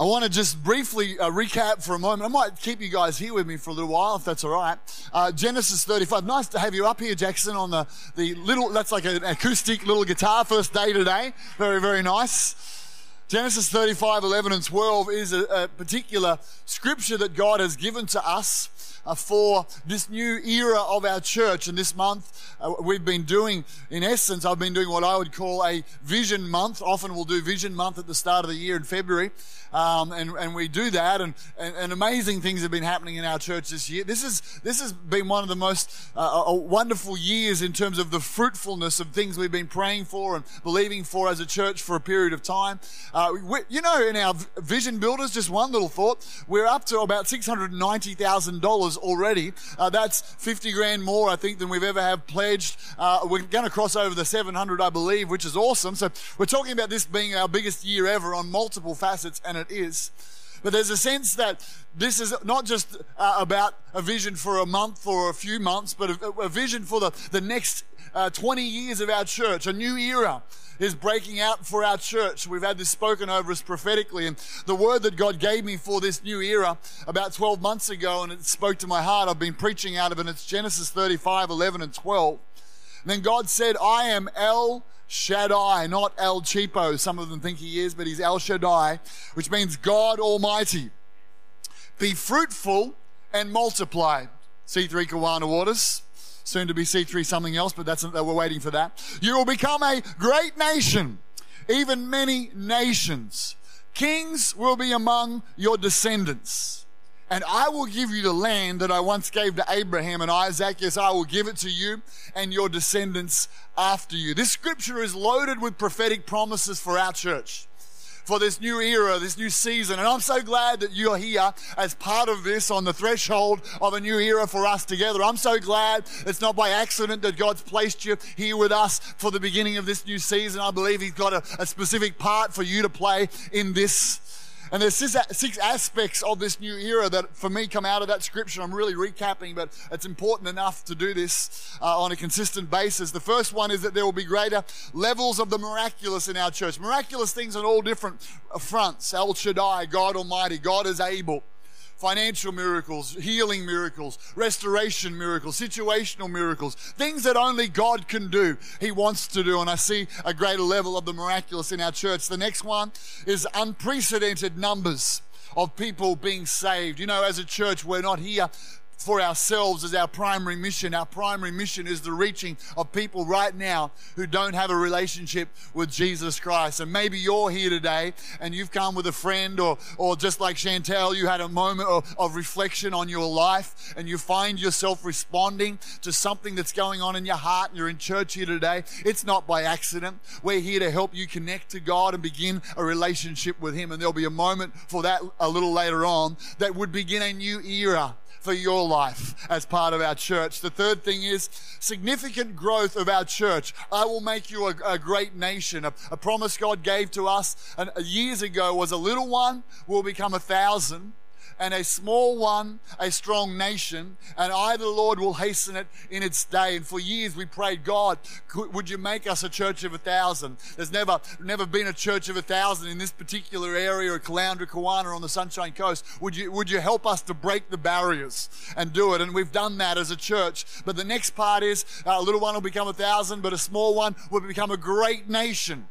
I want to just briefly uh, recap for a moment. I might keep you guys here with me for a little while, if that's all right. Uh, Genesis 35. Nice to have you up here, Jackson, on the, the little, that's like an acoustic little guitar first day today. Very, very nice. Genesis 35, 11, and 12 is a, a particular scripture that God has given to us uh, for this new era of our church. And this month, uh, we've been doing, in essence, I've been doing what I would call a vision month. Often we'll do vision month at the start of the year in February. Um, and, and we do that, and, and, and, amazing things have been happening in our church this year. This, is, this has been one of the most uh, uh wonderful years in terms of the fruitfulness of things we've been praying for and believing for as a church for a period of time. Uh, we, you know, in our vision builders, just one little thought, we're up to about $690,000 already. Uh, that's 50 grand more, I think, than we've ever have pledged. Uh, we're going to cross over the 700, I believe, which is awesome. So we're talking about this being our biggest year ever on multiple facets, and it is. But there's a sense that this is not just uh, about a vision for a month or a few months, but a, a vision for the, the next uh, 20 years of our church, a new era is breaking out for our church. We've had this spoken over us prophetically. And the word that God gave me for this new era about 12 months ago, and it spoke to my heart, I've been preaching out of it. It's Genesis 35, 11, and 12. And then God said, I am El Shaddai, not El Cheapo. Some of them think he is, but he's El Shaddai, which means God Almighty. Be fruitful and multiply. C3 Kawana Waters soon to be C3 something else, but that's not that we're waiting for that. You will become a great nation, even many nations. Kings will be among your descendants. And I will give you the land that I once gave to Abraham and Isaac. Yes, I will give it to you and your descendants after you. This scripture is loaded with prophetic promises for our church for this new era, this new season. And I'm so glad that you're here as part of this on the threshold of a new era for us together. I'm so glad it's not by accident that God's placed you here with us for the beginning of this new season. I believe He's got a, a specific part for you to play in this and there's six aspects of this new era that, for me, come out of that scripture. I'm really recapping, but it's important enough to do this uh, on a consistent basis. The first one is that there will be greater levels of the miraculous in our church. Miraculous things on all different fronts. El Shaddai, God Almighty, God is able financial miracles, healing miracles, restoration miracles, situational miracles, things that only God can do. He wants to do. And I see a greater level of the miraculous in our church. The next one is unprecedented numbers of people being saved. You know, as a church, we're not here for ourselves as our primary mission. Our primary mission is the reaching of people right now who don't have a relationship with Jesus Christ. And maybe you're here today and you've come with a friend or, or just like Chantel, you had a moment of, of reflection on your life and you find yourself responding to something that's going on in your heart and you're in church here today. It's not by accident. We're here to help you connect to God and begin a relationship with Him. And there'll be a moment for that a little later on that would begin a new era for your life as part of our church. The third thing is significant growth of our church. I will make you a, a great nation. A, a, promise God gave to us years ago was a little one will become a thousand and a small one, a strong nation, and I, the Lord, will hasten it in its day. And for years we prayed, God, would you make us a church of a thousand? There's never, never been a church of a thousand in this particular area of Caloundra, Kawana on the Sunshine Coast. Would you, would you help us to break the barriers and do it? And we've done that as a church. But the next part is uh, a little one will become a thousand, but a small one will become a great nation.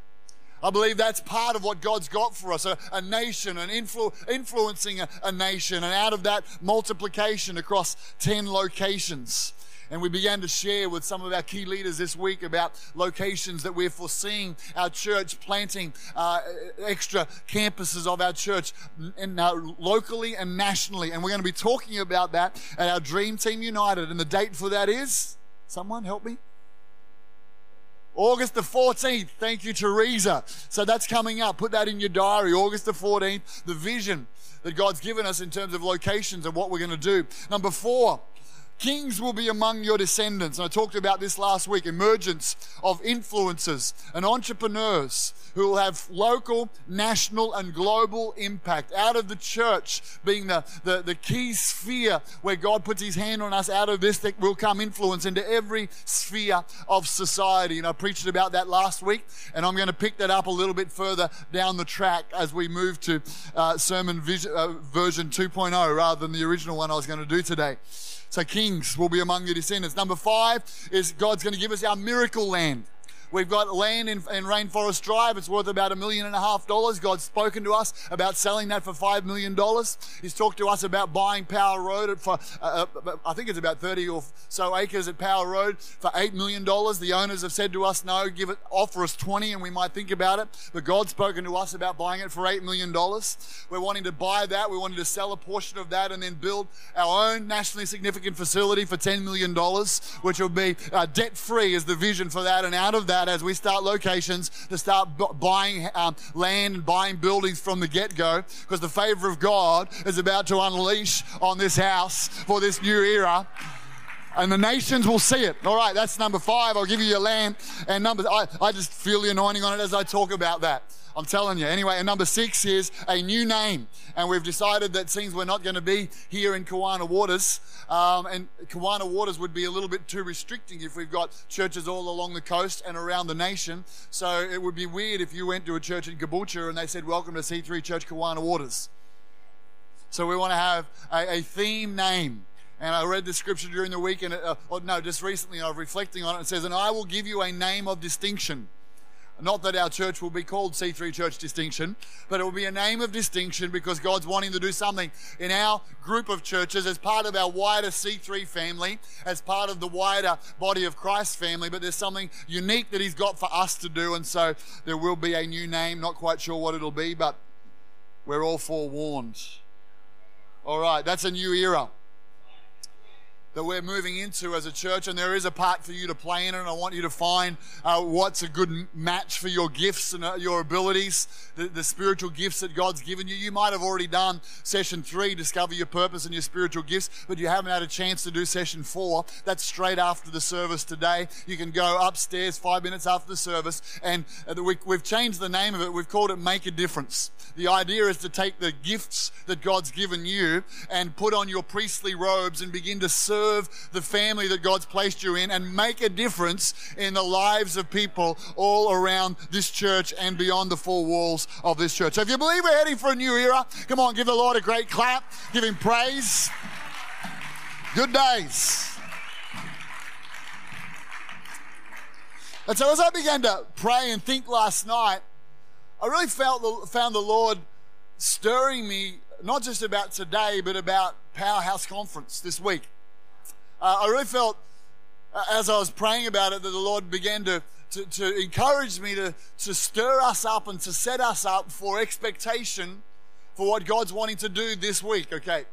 I believe that's part of what God's got for us a, a nation, an influ, influencing a, a nation, and out of that, multiplication across 10 locations. And we began to share with some of our key leaders this week about locations that we're foreseeing our church planting uh, extra campuses of our church in, uh, locally and nationally. And we're going to be talking about that at our Dream Team United. And the date for that is someone help me? August the 14th. Thank you, Teresa. So that's coming up. Put that in your diary. August the 14th. The vision that God's given us in terms of locations and what we're going to do. Number four, Kings will be among your descendants. And I talked about this last week emergence of influencers and entrepreneurs who will have local, national, and global impact out of the church being the, the, the key sphere where God puts his hand on us. Out of this, that will come influence into every sphere of society. And I preached about that last week, and I'm going to pick that up a little bit further down the track as we move to uh, sermon vision, uh, version 2.0 rather than the original one I was going to do today. So kings will be among your descendants. Number five is God's going to give us our miracle land. We've got land in, in, Rainforest Drive. It's worth about a million and a half dollars. God's spoken to us about selling that for five million dollars. He's talked to us about buying Power Road for, uh, uh I think it's about 30 or so acres at Power Road for eight million dollars. The owners have said to us, no, give it, offer us 20 and we might think about it. But God's spoken to us about buying it for eight million dollars. We're wanting to buy that. We wanted to sell a portion of that and then build our own nationally significant facility for $10 million, which will be uh, debt free is the vision for that. And out of that, as we start locations to start b- buying um, land and buying buildings from the get go, because the favor of God is about to unleash on this house for this new era and the nations will see it. All right, that's number five. I'll give you your land. And number, I, I just feel the anointing on it as I talk about that. I'm telling you. Anyway, and number six is a new name. And we've decided that since we're not going to be here in Kawana Waters, um, and Kawana Waters would be a little bit too restricting if we've got churches all along the coast and around the nation. So it would be weird if you went to a church in Caboolture and they said, Welcome to C3 Church Kawana Waters. So we want to have a, a theme name. And I read the scripture during the week, and uh, oh, no, just recently I was reflecting on it. It says, And I will give you a name of distinction. Not that our church will be called C3 Church Distinction, but it will be a name of distinction because God's wanting to do something in our group of churches as part of our wider C3 family, as part of the wider body of Christ family. But there's something unique that He's got for us to do. And so there will be a new name. Not quite sure what it'll be, but we're all forewarned. All right, that's a new era that we're moving into as a church, and there is a part for you to play in it. And I want you to find uh, what's a good match for your gifts and uh, your abilities, the, the, spiritual gifts that God's given you. You might have already done session three, discover your purpose and your spiritual gifts, but you haven't had a chance to do session four. That's straight after the service today. You can go upstairs five minutes after the service, and uh, we, we've changed the name of it. We've called it Make a Difference. The idea is to take the gifts that God's given you and put on your priestly robes and begin to serve serve the family that God's placed you in and make a difference in the lives of people all around this church and beyond the four walls of this church. So if you believe we're heading for a new era, come on, give the Lord a great clap, give him praise. Good days. And so as I began to pray and think last night, I really felt the, found the Lord stirring me not just about today, but about Powerhouse Conference this week uh, I really felt uh, as I was praying about it that the Lord began to, to, to, encourage me to, to stir us up and to set us up for expectation for what God's wanting to do this week, okay?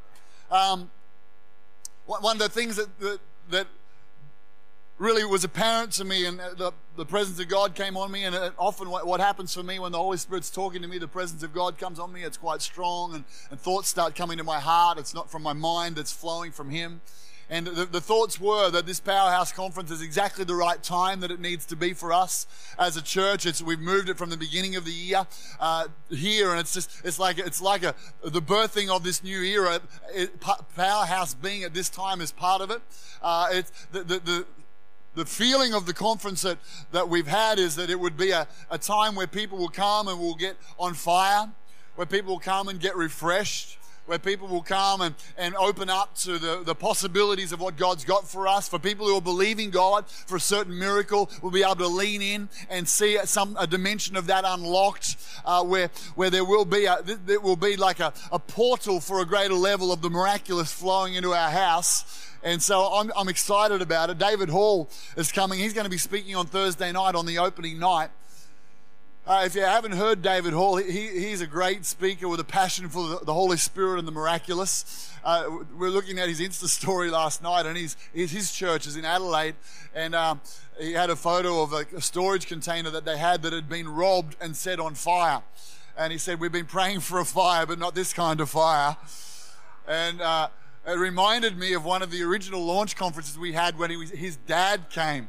Um, one of the things that, that, that really was apparent to me and the, the presence of God came on me and often what, what, happens for me when the Holy Spirit's talking to me, the presence of God comes on me, it's quite strong and, and thoughts start coming to my heart. It's not from my mind, it's flowing from Him. And the, the, thoughts were that this Powerhouse Conference is exactly the right time that it needs to be for us as a church. It's, we've moved it from the beginning of the year uh, here, and it's just it's like it's like a the birthing of this new era. It, Powerhouse being at this time is part of it. Uh, it's the, the, the the feeling of the conference that, that we've had is that it would be a, a time where people will come and will get on fire, where people will come and get refreshed, where people will come and, and open up to the, the possibilities of what God's got for us. For people who are believing God for a certain miracle, will be able to lean in and see some a dimension of that unlocked, uh, where where there will be a, there will be like a, a portal for a greater level of the miraculous flowing into our house. And so I'm, I'm excited about it. David Hall is coming. He's going to be speaking on Thursday night on the opening night. Uh, if you haven't heard David Hall, he, he's a great speaker with a passion for the, the Holy Spirit and the miraculous. Uh, we are looking at his Insta story last night, and his, his church is in Adelaide, and um, he had a photo of a, a storage container that they had that had been robbed and set on fire. And he said, We've been praying for a fire, but not this kind of fire. And uh, It reminded me of one of the original launch conferences we had when he was, his dad came.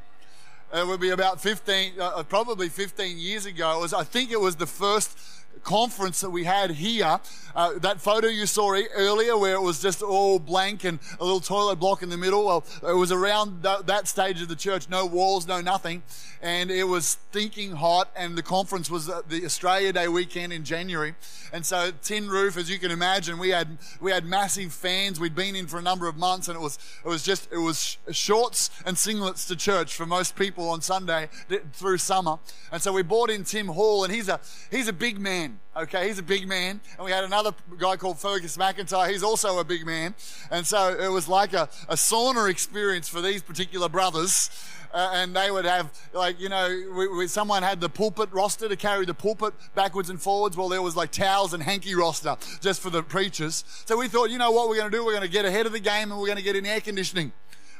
It would be about 15, uh, probably 15 years ago. It was, I think it was the first conference that we had here. Uh, that photo you saw earlier where it was just all blank and a little toilet block in the middle. Well, it was around th- that stage of the church, no walls, no nothing. And it was stinking hot and the conference was the Australia Day weekend in January. And so tin roof, as you can imagine, we had, we had massive fans. We'd been in for a number of months and it was, it was just, it was shorts and singlets to church for most people on Sunday through summer. And so we brought in Tim Hall and he's a, he's a big man. Okay, he's a big man. And we had another guy called Fergus McIntyre. He's also a big man. And so it was like a, a sauna experience for these particular brothers. Uh, and they would have, like, you know, we, we, someone had the pulpit roster to carry the pulpit backwards and forwards. Well, there was like towels and hanky roster just for the preachers. So we thought, you know what we're going to do? We're going to get ahead of the game and we're going to get in air conditioning.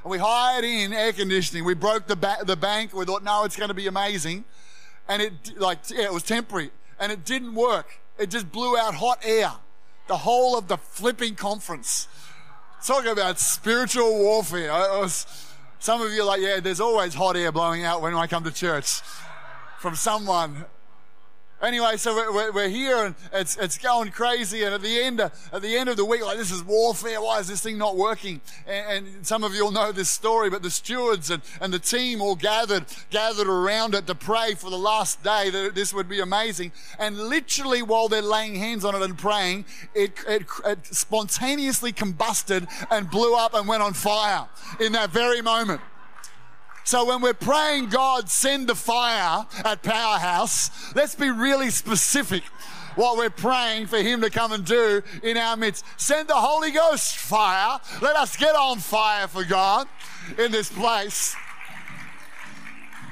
And we hired in air conditioning. We broke the, ba- the bank. We thought, no, it's going to be amazing. And it, like, yeah, it was temporary and it didn't work. It just blew out hot air the whole of the flipping conference. Talking about spiritual warfare. Was, some of you are like, yeah, there's always hot air blowing out when I come to church from someone Anyway, so we're, we're, here and it's, it's going crazy. And at the end, at the end of the week, like this is warfare. Why is this thing not working? And, and some of you will know this story, but the stewards and, and the team all gathered, gathered around it to pray for the last day that this would be amazing. And literally while they're laying hands on it and praying, it, it, it spontaneously combusted and blew up and went on fire in that very moment. So when we're praying, God, send the fire at Powerhouse, let's be really specific what we're praying for Him to come and do in our midst. Send the Holy Ghost fire. Let us get on fire for God in this place.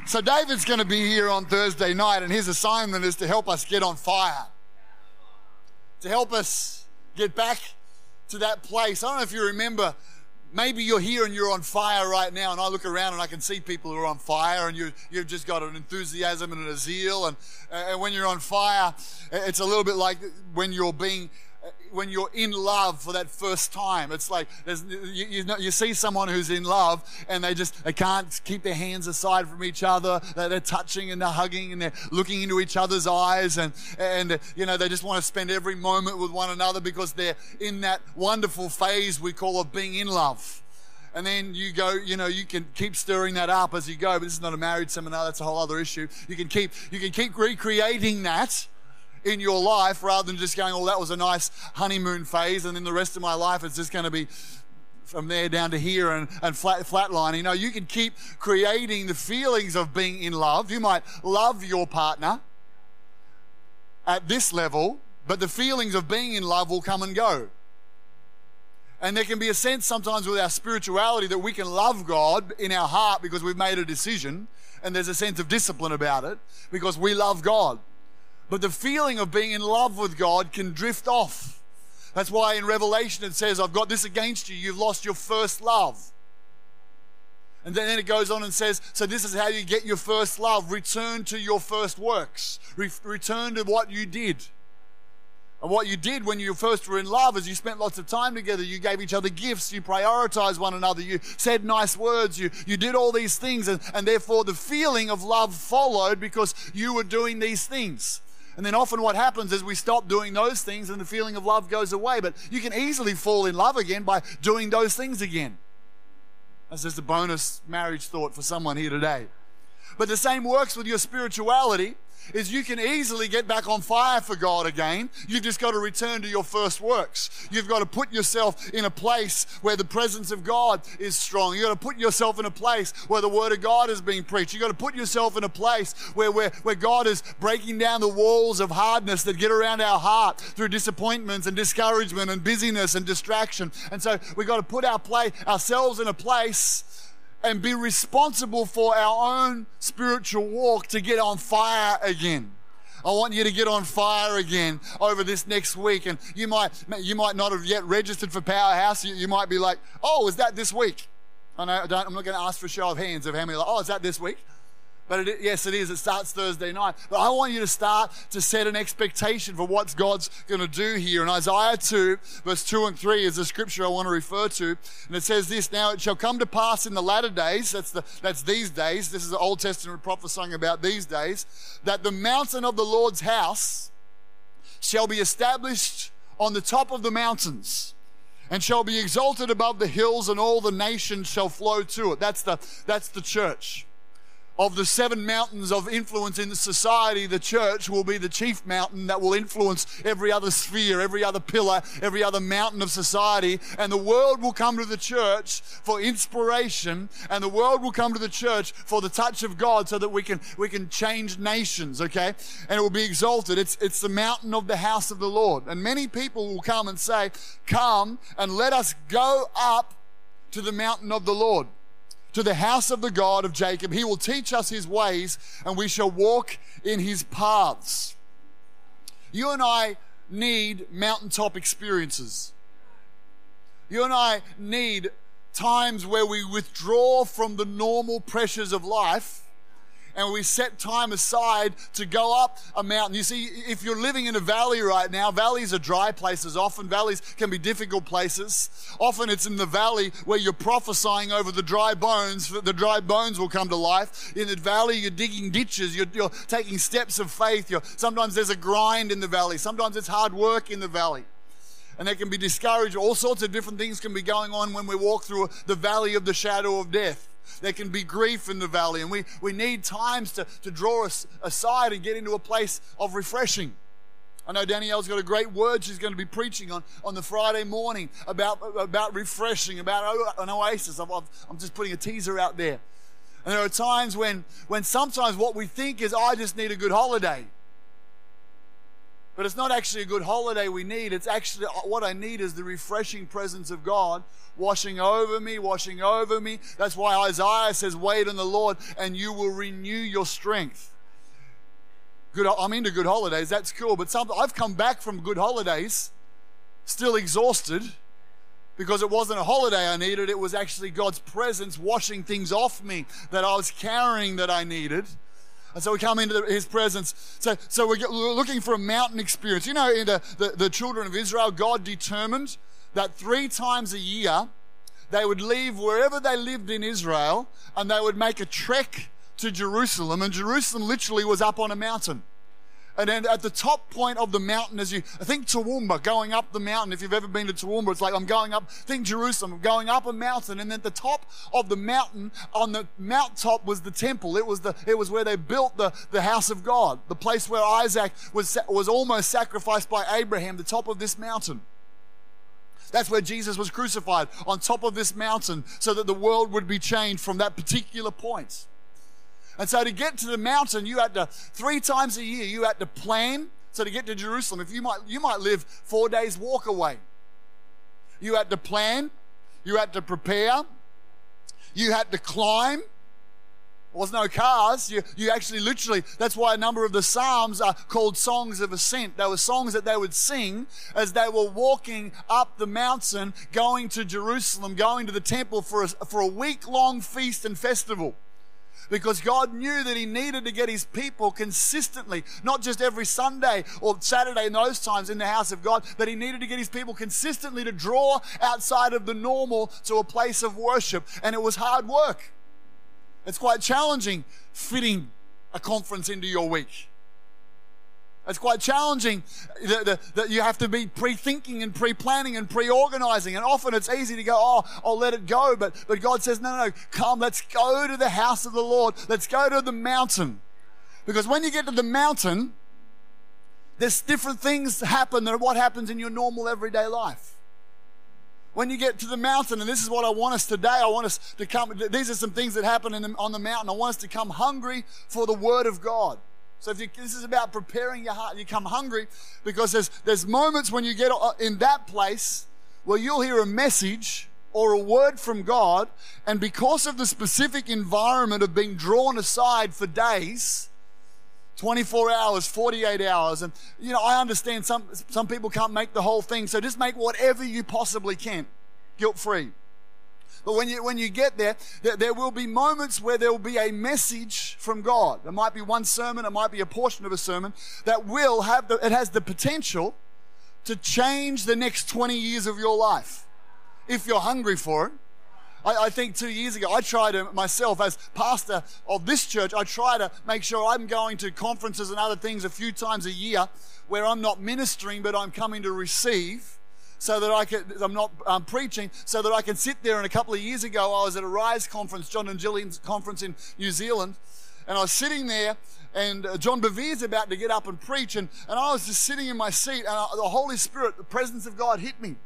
So David's going to be here on Thursday night, and his assignment is to help us get on fire, to help us get back to that place. I don't know if you remember maybe you're here and you're on fire right now, and I look around and I can see people who are on fire, and you, you've just got an enthusiasm and a zeal. And, and when you're on fire, it's a little bit like when you're being when you're in love for that first time. It's like you, you, know, you, see someone who's in love and they just they can't keep their hands aside from each other. They're, they're touching and they're hugging and they're looking into each other's eyes and and you know they just want to spend every moment with one another because they're in that wonderful phase we call of being in love. And then you go, you know, you can keep stirring that up as you go, but this is not a marriage seminar, that's a whole other issue. You can keep you can keep recreating that in your life rather than just going, oh, that was a nice honeymoon phase, and then the rest of my life is just going to be from there down to here and, and flat, flatlining. No, you can keep creating the feelings of being in love. You might love your partner at this level, but the feelings of being in love will come and go. And there can be a sense sometimes with our spirituality that we can love God in our heart because we've made a decision, and there's a sense of discipline about it because we love God. But the feeling of being in love with God can drift off. That's why in Revelation it says, I've got this against you. You've lost your first love. And then it goes on and says, So this is how you get your first love. Return to your first works, Re- return to what you did. And what you did when you first were in love is you spent lots of time together. You gave each other gifts. You prioritized one another. You said nice words. You, you did all these things. And, and therefore, the feeling of love followed because you were doing these things. And then often what happens is we stop doing those things and the feeling of love goes away. But you can easily fall in love again by doing those things again. That's just a bonus marriage thought for someone here today. But the same works with your spirituality is you can easily get back on fire for God again. You've just got to return to your first works. You've got to put yourself in a place where the presence of God is strong. You've got to put yourself in a place where the Word of God is being preached. You've got to put yourself in a place where, where, where God is breaking down the walls of hardness that get around our heart through disappointments and discouragement and busyness and distraction. And so we've got to put our play, ourselves in a place and be responsible for our own spiritual walk to get on fire again. I want you to get on fire again over this next week. And you might, you might not have yet registered for Powerhouse. You, you might be like, oh, is that this week? I know, I don't I am not going to ask for a show of hands of how many, like, oh, is that this week? But it, yes, it is. It starts Thursday night. But I want you to start to set an expectation for what God's going to do here. And Isaiah 2, verse 2 and 3 is the scripture I want to refer to. And it says this Now it shall come to pass in the latter days, that's, the, that's these days, this is the Old Testament prophesying about these days, that the mountain of the Lord's house shall be established on the top of the mountains and shall be exalted above the hills and all the nations shall flow to it that's the that's the church of the seven mountains of influence in society, the church will be the chief mountain that will influence every other sphere, every other pillar, every other mountain of society. And the world will come to the church for inspiration, and the world will come to the church for the touch of God so that we can, we can change nations, okay? And it will be exalted. It's, it's the mountain of the house of the Lord. And many people will come and say, Come and let us go up to the mountain of the Lord to the house of the God of Jacob. He will teach us his ways, and we shall walk in his paths. You and I need mountaintop experiences. You and I need times where we withdraw from the normal pressures of life and we set time aside to go up a mountain. You see, if you're living in a valley right now, valleys are dry places. Often valleys can be difficult places. Often it's in the valley where you're prophesying over the dry bones. The dry bones will come to life. In the valley, you're digging ditches. You're, you're taking steps of faith. You're, sometimes there's a grind in the valley. Sometimes it's hard work in the valley and they can be discouraged. All sorts of different things can be going on when we walk through the valley of the shadow of death. There can be grief in the valley, and we, we need times to, to draw us aside and get into a place of refreshing. I know Danielle's got a great word she's going to be preaching on, on the Friday morning about, about refreshing, about an oasis. I'm, I'm just putting a teaser out there. And there are times when, when sometimes what we think is, I just need a good holiday. But it's not actually a good holiday we need. It's actually uh, what I need is the refreshing presence of God washing over me, washing over me. That's why Isaiah says, Wait on the Lord and you will renew your strength. Good, I'm into good holidays. That's cool. But some, I've come back from good holidays still exhausted because it wasn't a holiday I needed. It was actually God's presence washing things off me that I was carrying that I needed. And so we come into his presence. So, so we're looking for a mountain experience. You know, in the, the, the children of Israel, God determined that three times a year they would leave wherever they lived in Israel and they would make a trek to Jerusalem. And Jerusalem literally was up on a mountain. And then at the top point of the mountain, as you think Toowoomba, going up the mountain, if you've ever been to Toowoomba, it's like I'm going up, think Jerusalem, I'm going up a mountain, and then at the top of the mountain, on the mount top was the temple. It was the it was where they built the, the house of God, the place where Isaac was was almost sacrificed by Abraham, the top of this mountain. That's where Jesus was crucified, on top of this mountain, so that the world would be changed from that particular point. And so to get to the mountain, you had to, three times a year, you had to plan. So to get to Jerusalem, if you might, you might live four days walk away. You had to plan, you had to prepare, you had to climb. There was no cars. You, you actually literally, that's why a number of the Psalms are called songs of ascent. They were songs that they would sing as they were walking up the mountain, going to Jerusalem, going to the temple for a, for a week long feast and festival because God knew that He needed to get His people consistently, not just every Sunday or Saturday in those times in the house of God, but He needed to get His people consistently to draw outside of the normal to a place of worship. And it was hard work. It's quite challenging fitting a conference into your week. It's quite challenging that, you have to be pre-thinking and pre-planning and pre-organizing. And often it's easy to go, oh, I'll let it go. But, but God says, no, no, no, come, let's go to the house of the Lord. Let's go to the mountain. Because when you get to the mountain, there's different things happen than what happens in your normal everyday life. When you get to the mountain, and this is what I want us today, I want us to come, these are some things that happen the, on the mountain. I want us to come hungry for the Word of God. So if you, this is about preparing your heart, you come hungry because there's, there's moments when you get uh, in that place where you'll hear a message or a word from God, and because of the specific environment of being drawn aside for days, 24 hours, 48 hours, and you know, I understand some, some people can't make the whole thing, so just make whatever you possibly can, guilt free. But when you, when you get there, there, there will be moments where there will be a message from God. There might be one sermon, it might be a portion of a sermon that will have the, it has the potential to change the next 20 years of your life if you're hungry for it. I, think two years ago, I tried to myself as pastor of this church, I try to make sure I'm going to conferences and other things a few times a year where I'm not ministering, but I'm coming to receive so that I can, I'm not um, preaching, so that I can sit there. And a couple of years ago, I was at a Rise conference, John and Jillian's conference in New Zealand, and I was sitting there, and uh, John Bevere's about to get up and preach, and, and I was just sitting in my seat, and I, the Holy Spirit, the presence of God hit me.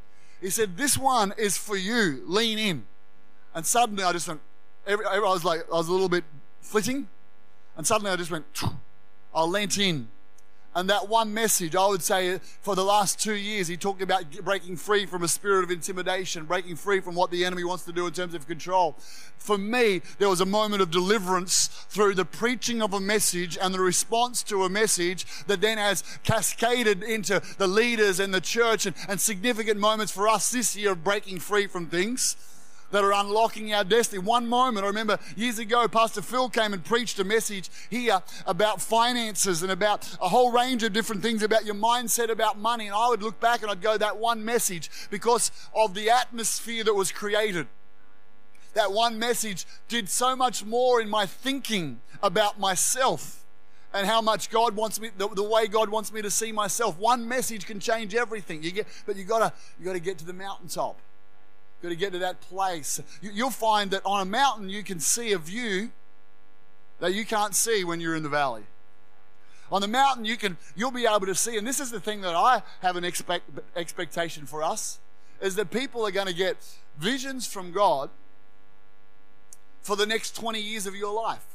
He said, This one is for you, lean in. And suddenly I just went, every, I was like, I was a little bit flitting, and suddenly I just went, I leant in and that one message, I would say, for the last two years, he talked about breaking free from a spirit of intimidation, breaking free from what the enemy wants to do in terms of control. For me, there was a moment of deliverance through the preaching of a message and the response to a message that then has cascaded into the leaders and the church and, and significant moments for us this year of breaking free from things that are unlocking our destiny. One moment, I remember years ago, Pastor Phil came and preached a message here about finances and about a whole range of different things about your mindset about money. And I would look back and I'd go, that one message, because of the atmosphere that was created. That one message did so much more in my thinking about myself and how much God wants me, the, the, way God wants me to see myself. One message can change everything. You get, but you gotta, you gotta get to the mountaintop got to get to that place. You'll find that on a mountain you can see a view that you can't see when you're in the valley. On the mountain you can you'll be able to see, and this is the thing that I have an expect, expectation for us, is that people are going to get visions from God for the next 20 years of your life.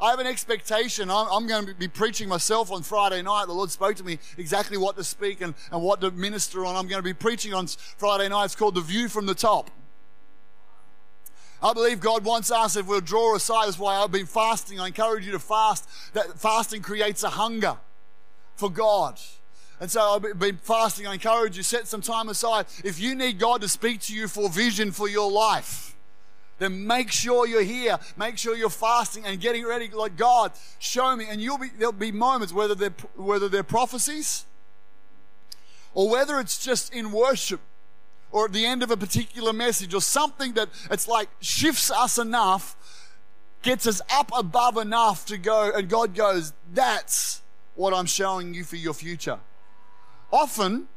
I have an expectation. I'm, I'm, going to be preaching myself on Friday night. The Lord spoke to me exactly what to speak and, and what to minister on. I'm going to be preaching on Friday night. It's called The View from the Top. I believe God wants us, if we'll draw aside, that's why I've been fasting. I encourage you to fast. That fasting creates a hunger for God. And so I've been fasting. I encourage you, set some time aside. If you need God to speak to you for vision for your life, then make sure you're here. Make sure you're fasting and getting ready. Like God, show me. And you'll be there'll be moments whether they're whether they're prophecies or whether it's just in worship or at the end of a particular message or something that it's like shifts us enough, gets us up above enough to go, and God goes, That's what I'm showing you for your future. Often,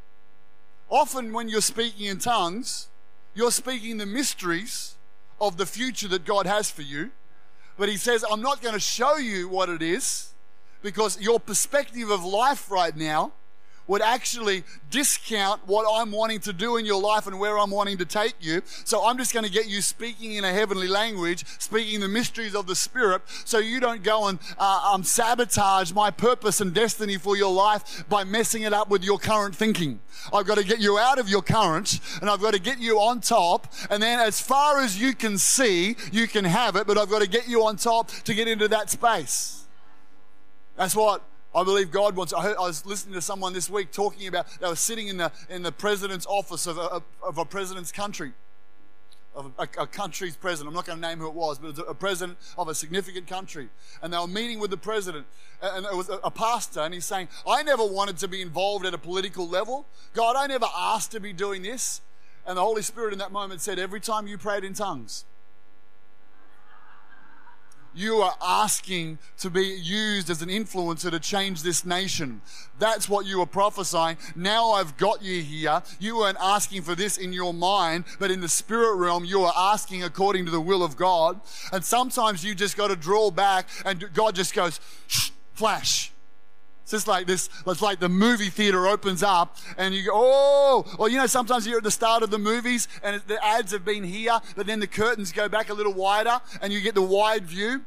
often when you're speaking in tongues, you're speaking the mysteries of the future that God has for you. But he says, I'm not going to show you what it is because your perspective of life right now would actually discount what I'm wanting to do in your life and where I'm wanting to take you. So I'm just going to get you speaking in a heavenly language, speaking the mysteries of the Spirit, so you don't go and uh, um, sabotage my purpose and destiny for your life by messing it up with your current thinking. I've got to get you out of your current and I've got to get you on top. And then, as far as you can see, you can have it, but I've got to get you on top to get into that space. That's what I believe God wants. I, heard, I, was listening to someone this week talking about they were sitting in the in the president's office of a, of a president's country, of a, a, country's president. I'm not going to name who it was, but it was a president of a significant country, and they were meeting with the president, and it was a, a pastor, and he's saying, "I never wanted to be involved at a political level. God, I never asked to be doing this." And the Holy Spirit in that moment said, "Every time you prayed in tongues." You are asking to be used as an influencer to change this nation. That's what you were prophesying. Now I've got you here. You weren't asking for this in your mind, but in the spirit realm, you are asking according to the will of God. And sometimes you just got to draw back and God just goes, flash. It's just like this, it's like the movie theater opens up and you go, oh, or you know, sometimes you're at the start of the movies and the ads have been here, but then the curtains go back a little wider and you get the wide view.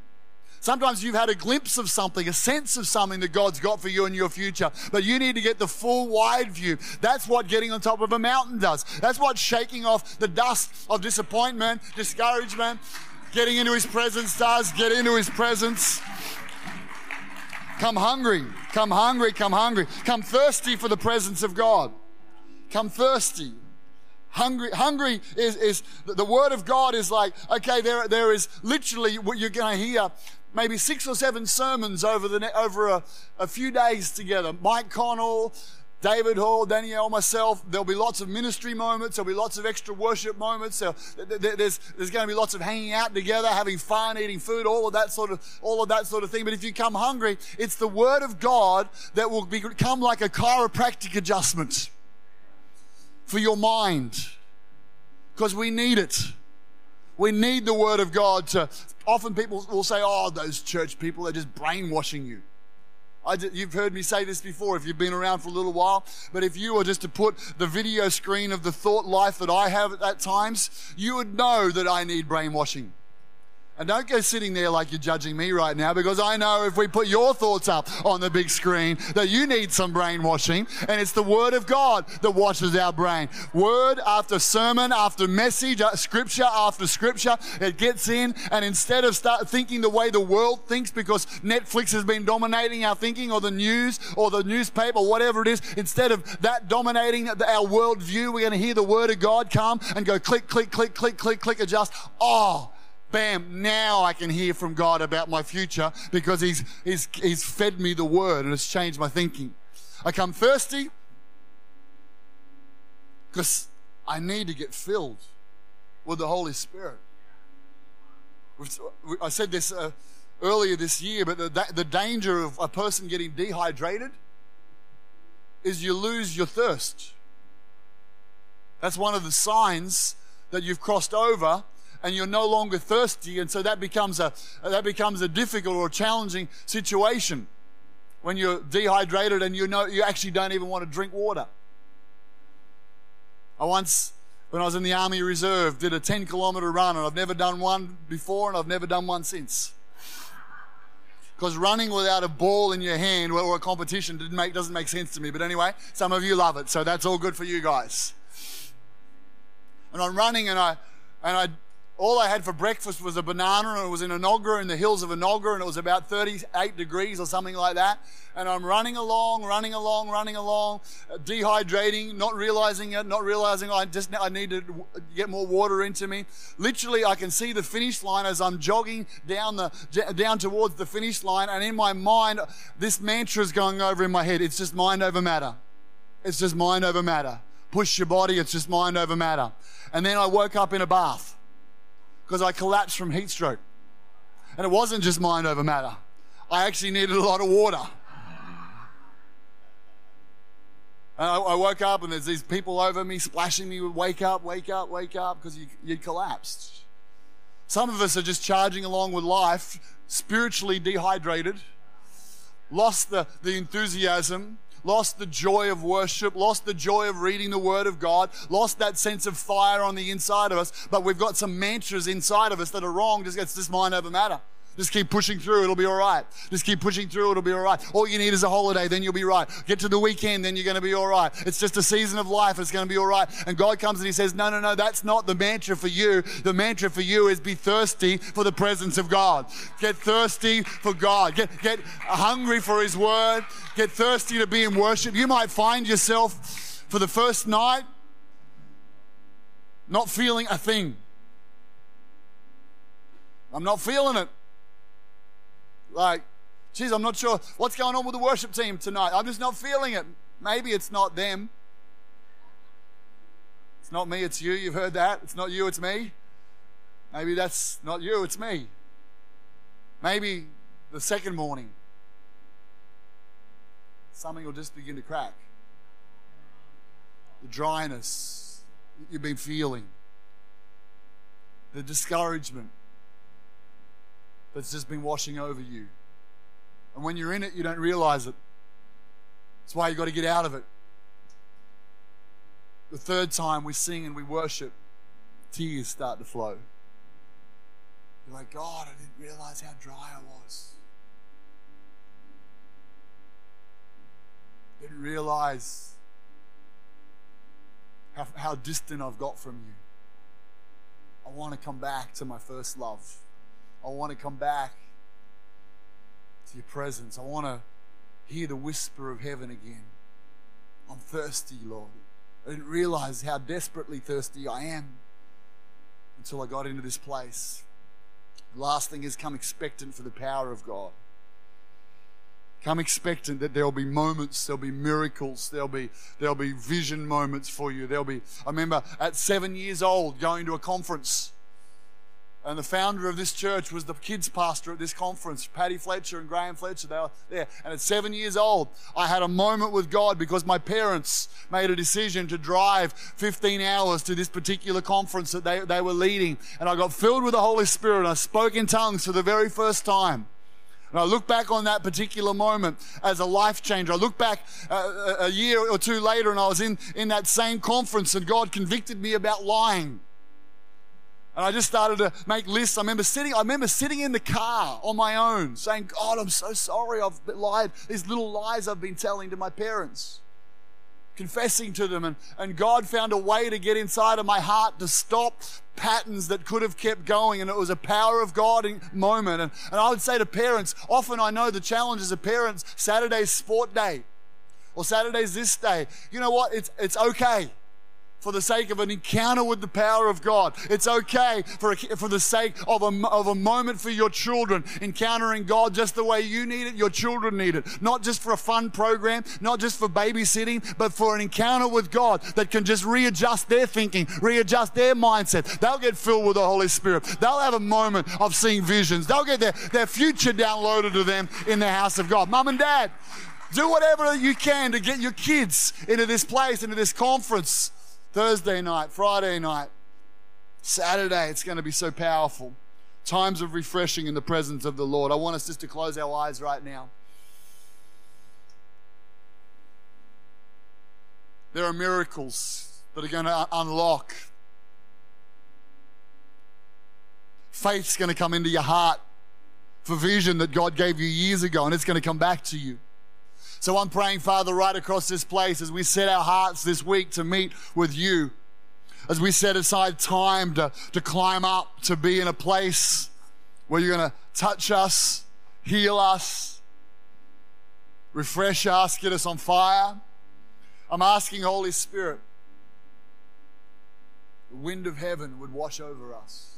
Sometimes you've had a glimpse of something, a sense of something that God's got for you in your future, but you need to get the full wide view. That's what getting on top of a mountain does. That's what shaking off the dust of disappointment, discouragement, getting into His presence does. Get into His presence. Come hungry, come hungry, come hungry. Come thirsty for the presence of God. Come thirsty. Hungry, hungry is, is the word of God is like, okay, there, there is literally what you're going to hear maybe six or seven sermons over the over a, a few days together. Mike Connell, David Hall, Danielle, myself. There'll be lots of ministry moments. There'll be lots of extra worship moments. There's, there's going to be lots of hanging out together, having fun, eating food, all of that sort of, all of that sort of thing. But if you come hungry, it's the Word of God that will become like a chiropractic adjustment for your mind. Because we need it. We need the Word of God to. Often people will say, oh, those church people, they're just brainwashing you. Did, you've heard me say this before if you've been around for a little while, but if you were just to put the video screen of the thought life that I have at that times, you would know that I need brainwashing. And don't go sitting there like you're judging me right now because I know if we put your thoughts up on the big screen that you need some brainwashing and it's the Word of God that washes our brain. Word after sermon after message, uh, scripture after scripture, it gets in and instead of start thinking the way the world thinks because Netflix has been dominating our thinking or the news or the newspaper whatever it is, instead of that dominating our worldview, we're going to hear the Word of God come and go click, click, click, click, click, click, adjust. Oh, bam, now I can hear from God about my future because he's, he's, he's fed me the word and it's changed my thinking. I come thirsty because I need to get filled with the Holy Spirit. I said this uh, earlier this year, but the, the danger of a person getting dehydrated is you lose your thirst. That's one of the signs that you've crossed over and you're no longer thirsty, and so that becomes a that becomes a difficult or challenging situation when you're dehydrated and you know you actually don't even want to drink water. I once, when I was in the Army Reserve, did a 10 kilometer run, and I've never done one before, and I've never done one since. Because running without a ball in your hand or a competition make, doesn't make sense to me. But anyway, some of you love it, so that's all good for you guys. And I'm running, and I and I all I had for breakfast was a banana, and it was in Enoggera, in the hills of Enoggera, and it was about 38 degrees or something like that. And I'm running along, running along, running along, uh, dehydrating, not realizing it, not realizing I just I need to get more water into me. Literally, I can see the finish line as I'm jogging down the down towards the finish line, and in my mind, this mantra is going over in my head. It's just mind over matter. It's just mind over matter. Push your body. It's just mind over matter. And then I woke up in a bath because I collapsed from heat stroke. And it wasn't just mind over matter. I actually needed a lot of water. And I, I woke up and there's these people over me splashing me with wake up, wake up, wake up because you, you'd collapsed. Some of us are just charging along with life, spiritually dehydrated, lost the, the enthusiasm, lost the joy of worship, lost the joy of reading the Word of God, lost that sense of fire on the inside of us. But we've got some mantras inside of us that are wrong. Just gets this mind over matter. Just keep pushing through, it'll be all right. Just keep pushing through, it'll be all right. All you need is a holiday, then you'll be right. Get to the weekend, then you're going to be all right. It's just a season of life, it's going to be all right. And God comes and He says, No, no, no, that's not the mantra for you. The mantra for you is be thirsty for the presence of God. Get thirsty for God. Get, get hungry for His word. Get thirsty to be in worship. You might find yourself for the first night not feeling a thing. I'm not feeling it. Like, geez, I'm not sure what's going on with the worship team tonight. I'm just not feeling it. Maybe it's not them. It's not me, it's you. You've heard that. It's not you, it's me. Maybe that's not you, it's me. Maybe the second morning, something will just begin to crack. The dryness you've been feeling, the discouragement, that's just been washing over you. And when you're in it, you don't realize it. That's why you've got to get out of it. The third time we sing and we worship, tears start to flow. You're like, God, I didn't realize how dry I was. Didn't realize how, how distant I've got from you. I want to come back to my first love. I want to come back to your presence. I want to hear the whisper of heaven again. I'm thirsty, Lord. I didn't realize how desperately thirsty I am until I got into this place. The last thing is come expectant for the power of God. Come expectant that there'll be moments, there'll be miracles, there'll be there'll be vision moments for you. There'll be I remember at seven years old going to a conference and the founder of this church was the kids pastor at this conference, Paddy Fletcher and Graham Fletcher. They were there. And at seven years old, I had a moment with God because my parents made a decision to drive 15 hours to this particular conference that they, they were leading. And I got filled with the Holy Spirit and I spoke in tongues for the very first time. And I look back on that particular moment as a life changer. I look back uh, a year or two later and I was in, in that same conference and God convicted me about lying. And I just started to make lists. I remember sitting, I remember sitting in the car on my own saying, God, I'm so sorry I've lied. These little lies I've been telling to my parents. Confessing to them. And, and God found a way to get inside of my heart to stop patterns that could have kept going. And it was a power of God moment. And, and I would say to parents, often I know the challenges of parents, Saturday's sport day. Or Saturday's this day. You know what? It's, it's okay for the sake of an encounter with the power of God. It's okay for, a, for the sake of a, of a moment for your children, encountering God just the way you need it, your children need it. Not just for a fun program, not just for babysitting, but for an encounter with God that can just readjust their thinking, readjust their mindset. They'll get filled with the Holy Spirit. They'll have a moment of seeing visions. They'll get their, their future downloaded to them in the house of God. Mum and dad, do whatever you can to get your kids into this place, into this conference Thursday night, Friday night, Saturday. It's going to be so powerful. Times of refreshing in the presence of the Lord. I want us just to close our eyes right now. There are miracles that are going to unlock. Faith's going to come into your heart for vision that God gave you years ago, and it's going to come back to you. So I'm praying, Father, right across this place as we set our hearts this week to meet with you, as we set aside time to, to climb up, to be in a place where you're going to touch us, heal us, refresh us, get us on fire. I'm asking, Holy Spirit, the wind of heaven would wash over us.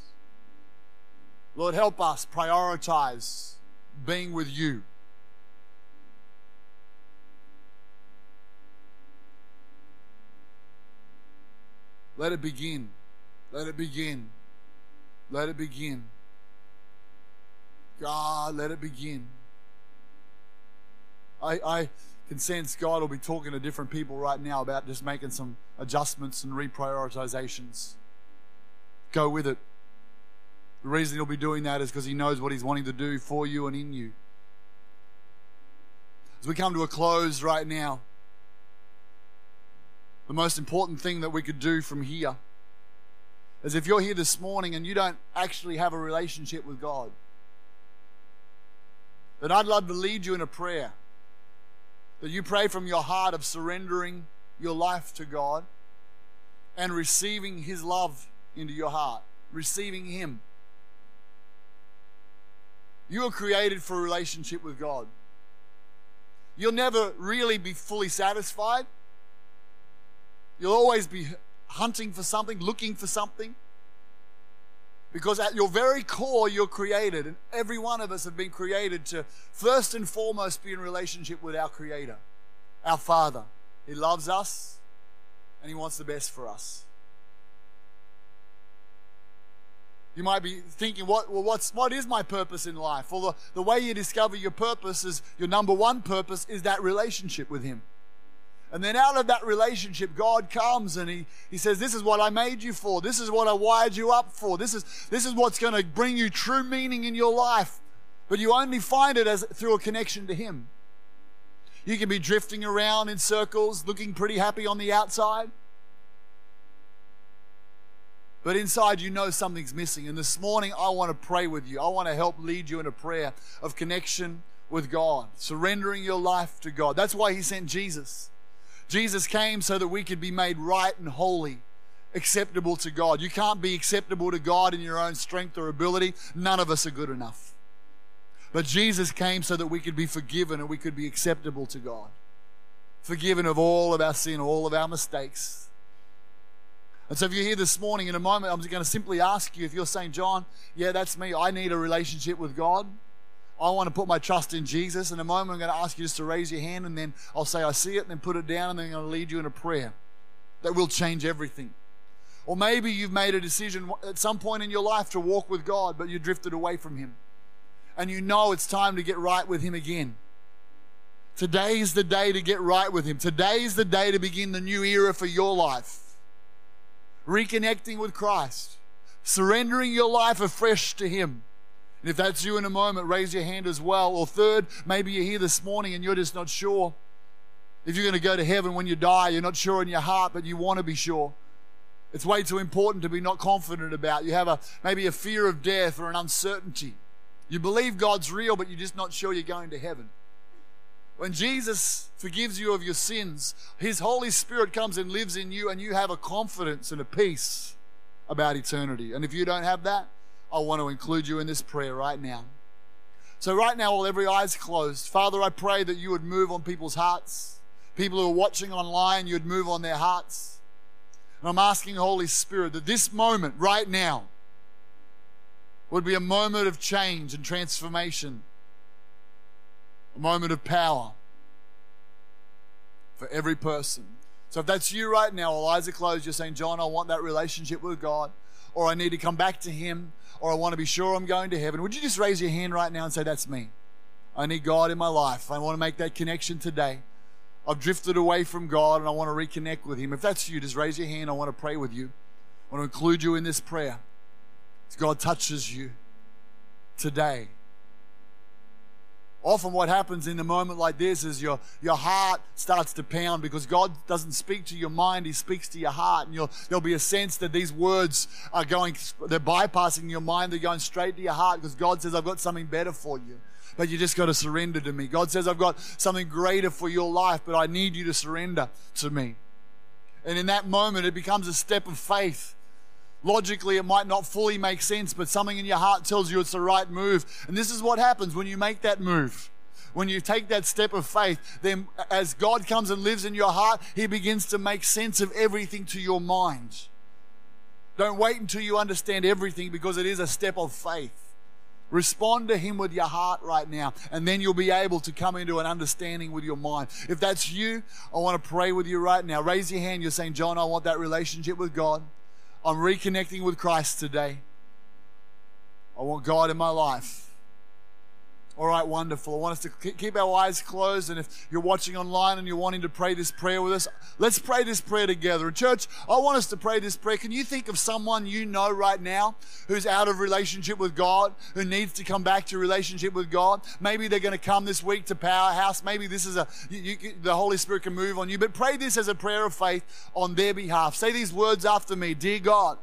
Lord, help us prioritize being with you. Let it begin. Let it begin. Let it begin. God, let it begin. I, I can sense God will be talking to different people right now about just making some adjustments and reprioritizations. Go with it. The reason he'll be doing that is because he knows what he's wanting to do for you and in you. As we come to a close right now, the most important thing that we could do from here is if you're here this morning and you don't actually have a relationship with God, then I'd love to lead you in a prayer. That you pray from your heart of surrendering your life to God and receiving His love into your heart, receiving Him. You were created for a relationship with God. You'll never really be fully satisfied You'll always be hunting for something, looking for something. Because at your very core, you're created, and every one of us have been created to first and foremost be in relationship with our Creator, our Father. He loves us, and He wants the best for us. You might be thinking, what, well, what's, what is my purpose in life? Well, the, the way you discover your purpose is your number one purpose is that relationship with Him. And then out of that relationship, God comes and he, he says, This is what I made you for. This is what I wired you up for. This is, this is what's going to bring you true meaning in your life. But you only find it as through a connection to Him. You can be drifting around in circles, looking pretty happy on the outside. But inside, you know something's missing. And this morning, I want to pray with you. I want to help lead you in a prayer of connection with God, surrendering your life to God. That's why He sent Jesus. Jesus came so that we could be made right and holy, acceptable to God. You can't be acceptable to God in your own strength or ability. None of us are good enough. But Jesus came so that we could be forgiven and we could be acceptable to God. Forgiven of all of our sin, all of our mistakes. And so if you're here this morning, in a moment, I'm just going to simply ask you if you're saying, John, yeah, that's me. I need a relationship with God. I want to put my trust in Jesus. In a moment, I'm going to ask you just to raise your hand, and then I'll say, I see it, and then put it down, and then I'm going to lead you in a prayer that will change everything. Or maybe you've made a decision at some point in your life to walk with God, but you drifted away from Him. And you know it's time to get right with Him again. Today is the day to get right with Him. Today is the day to begin the new era for your life. Reconnecting with Christ, surrendering your life afresh to Him. And if that's you in a moment, raise your hand as well. Or third, maybe you're here this morning and you're just not sure. If you're going to go to heaven when you die, you're not sure in your heart, but you want to be sure. It's way too important to be not confident about. You have a maybe a fear of death or an uncertainty. You believe God's real, but you're just not sure you're going to heaven. When Jesus forgives you of your sins, His Holy Spirit comes and lives in you, and you have a confidence and a peace about eternity. And if you don't have that, I want to include you in this prayer right now. So, right now, while every eye's closed, Father, I pray that you would move on people's hearts. People who are watching online, you'd move on their hearts. And I'm asking Holy Spirit that this moment, right now, would be a moment of change and transformation, a moment of power for every person. So if that's you right now, all eyes are closed, you're saying, John, I want that relationship with God, or I need to come back to Him, or I want to be sure I'm going to heaven. Would you just raise your hand right now and say, That's me? I need God in my life. I want to make that connection today. I've drifted away from God and I want to reconnect with Him. If that's you, just raise your hand. I want to pray with you. I want to include you in this prayer. God touches you today. Often, what happens in a moment like this is your, your heart starts to pound because God doesn't speak to your mind, He speaks to your heart. And there'll be a sense that these words are going, they're bypassing your mind, they're going straight to your heart because God says, I've got something better for you but you just got to surrender to me. God says, I've got something greater for your life, but I need you to surrender to me. And in that moment, it becomes a step of faith. Logically, it might not fully make sense, but something in your heart tells you it's the right move. And this is what happens when you make that move. When you take that step of faith, then as God comes and lives in your heart, He begins to make sense of everything to your mind. Don't wait until you understand everything because it is a step of faith. Respond to Him with your heart right now, and then you'll be able to come into an understanding with your mind. If that's you, I want to pray with you right now. Raise your hand. You're saying, John, I want that relationship with God. I'm reconnecting with Christ today. I want God in my life. All right, wonderful. I want us to keep our eyes closed. And if you're watching online and you're wanting to pray this prayer with us, let's pray this prayer together. Church, I want us to pray this prayer. Can you think of someone you know right now who's out of relationship with God, who needs to come back to relationship with God? Maybe they're going to come this week to Powerhouse. Maybe this is a, you, you, the Holy Spirit can move on you. But pray this as a prayer of faith on their behalf. Say these words after me Dear God,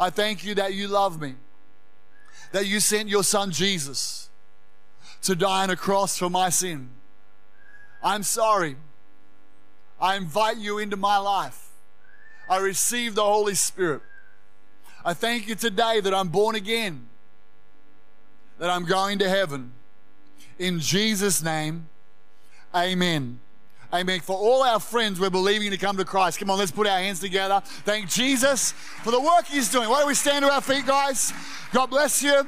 I thank you that you love me, that you sent your son Jesus to die on a cross for my sin. I'm sorry. I invite you into my life. I receive the Holy Spirit. I thank you today that I'm born again, that I'm going to heaven. In Jesus' name, amen. Amen. For all our friends, we're believing to come to Christ. Come on, let's put our hands together. Thank Jesus for the work He's doing. Why don't we stand to our feet, guys? God bless you.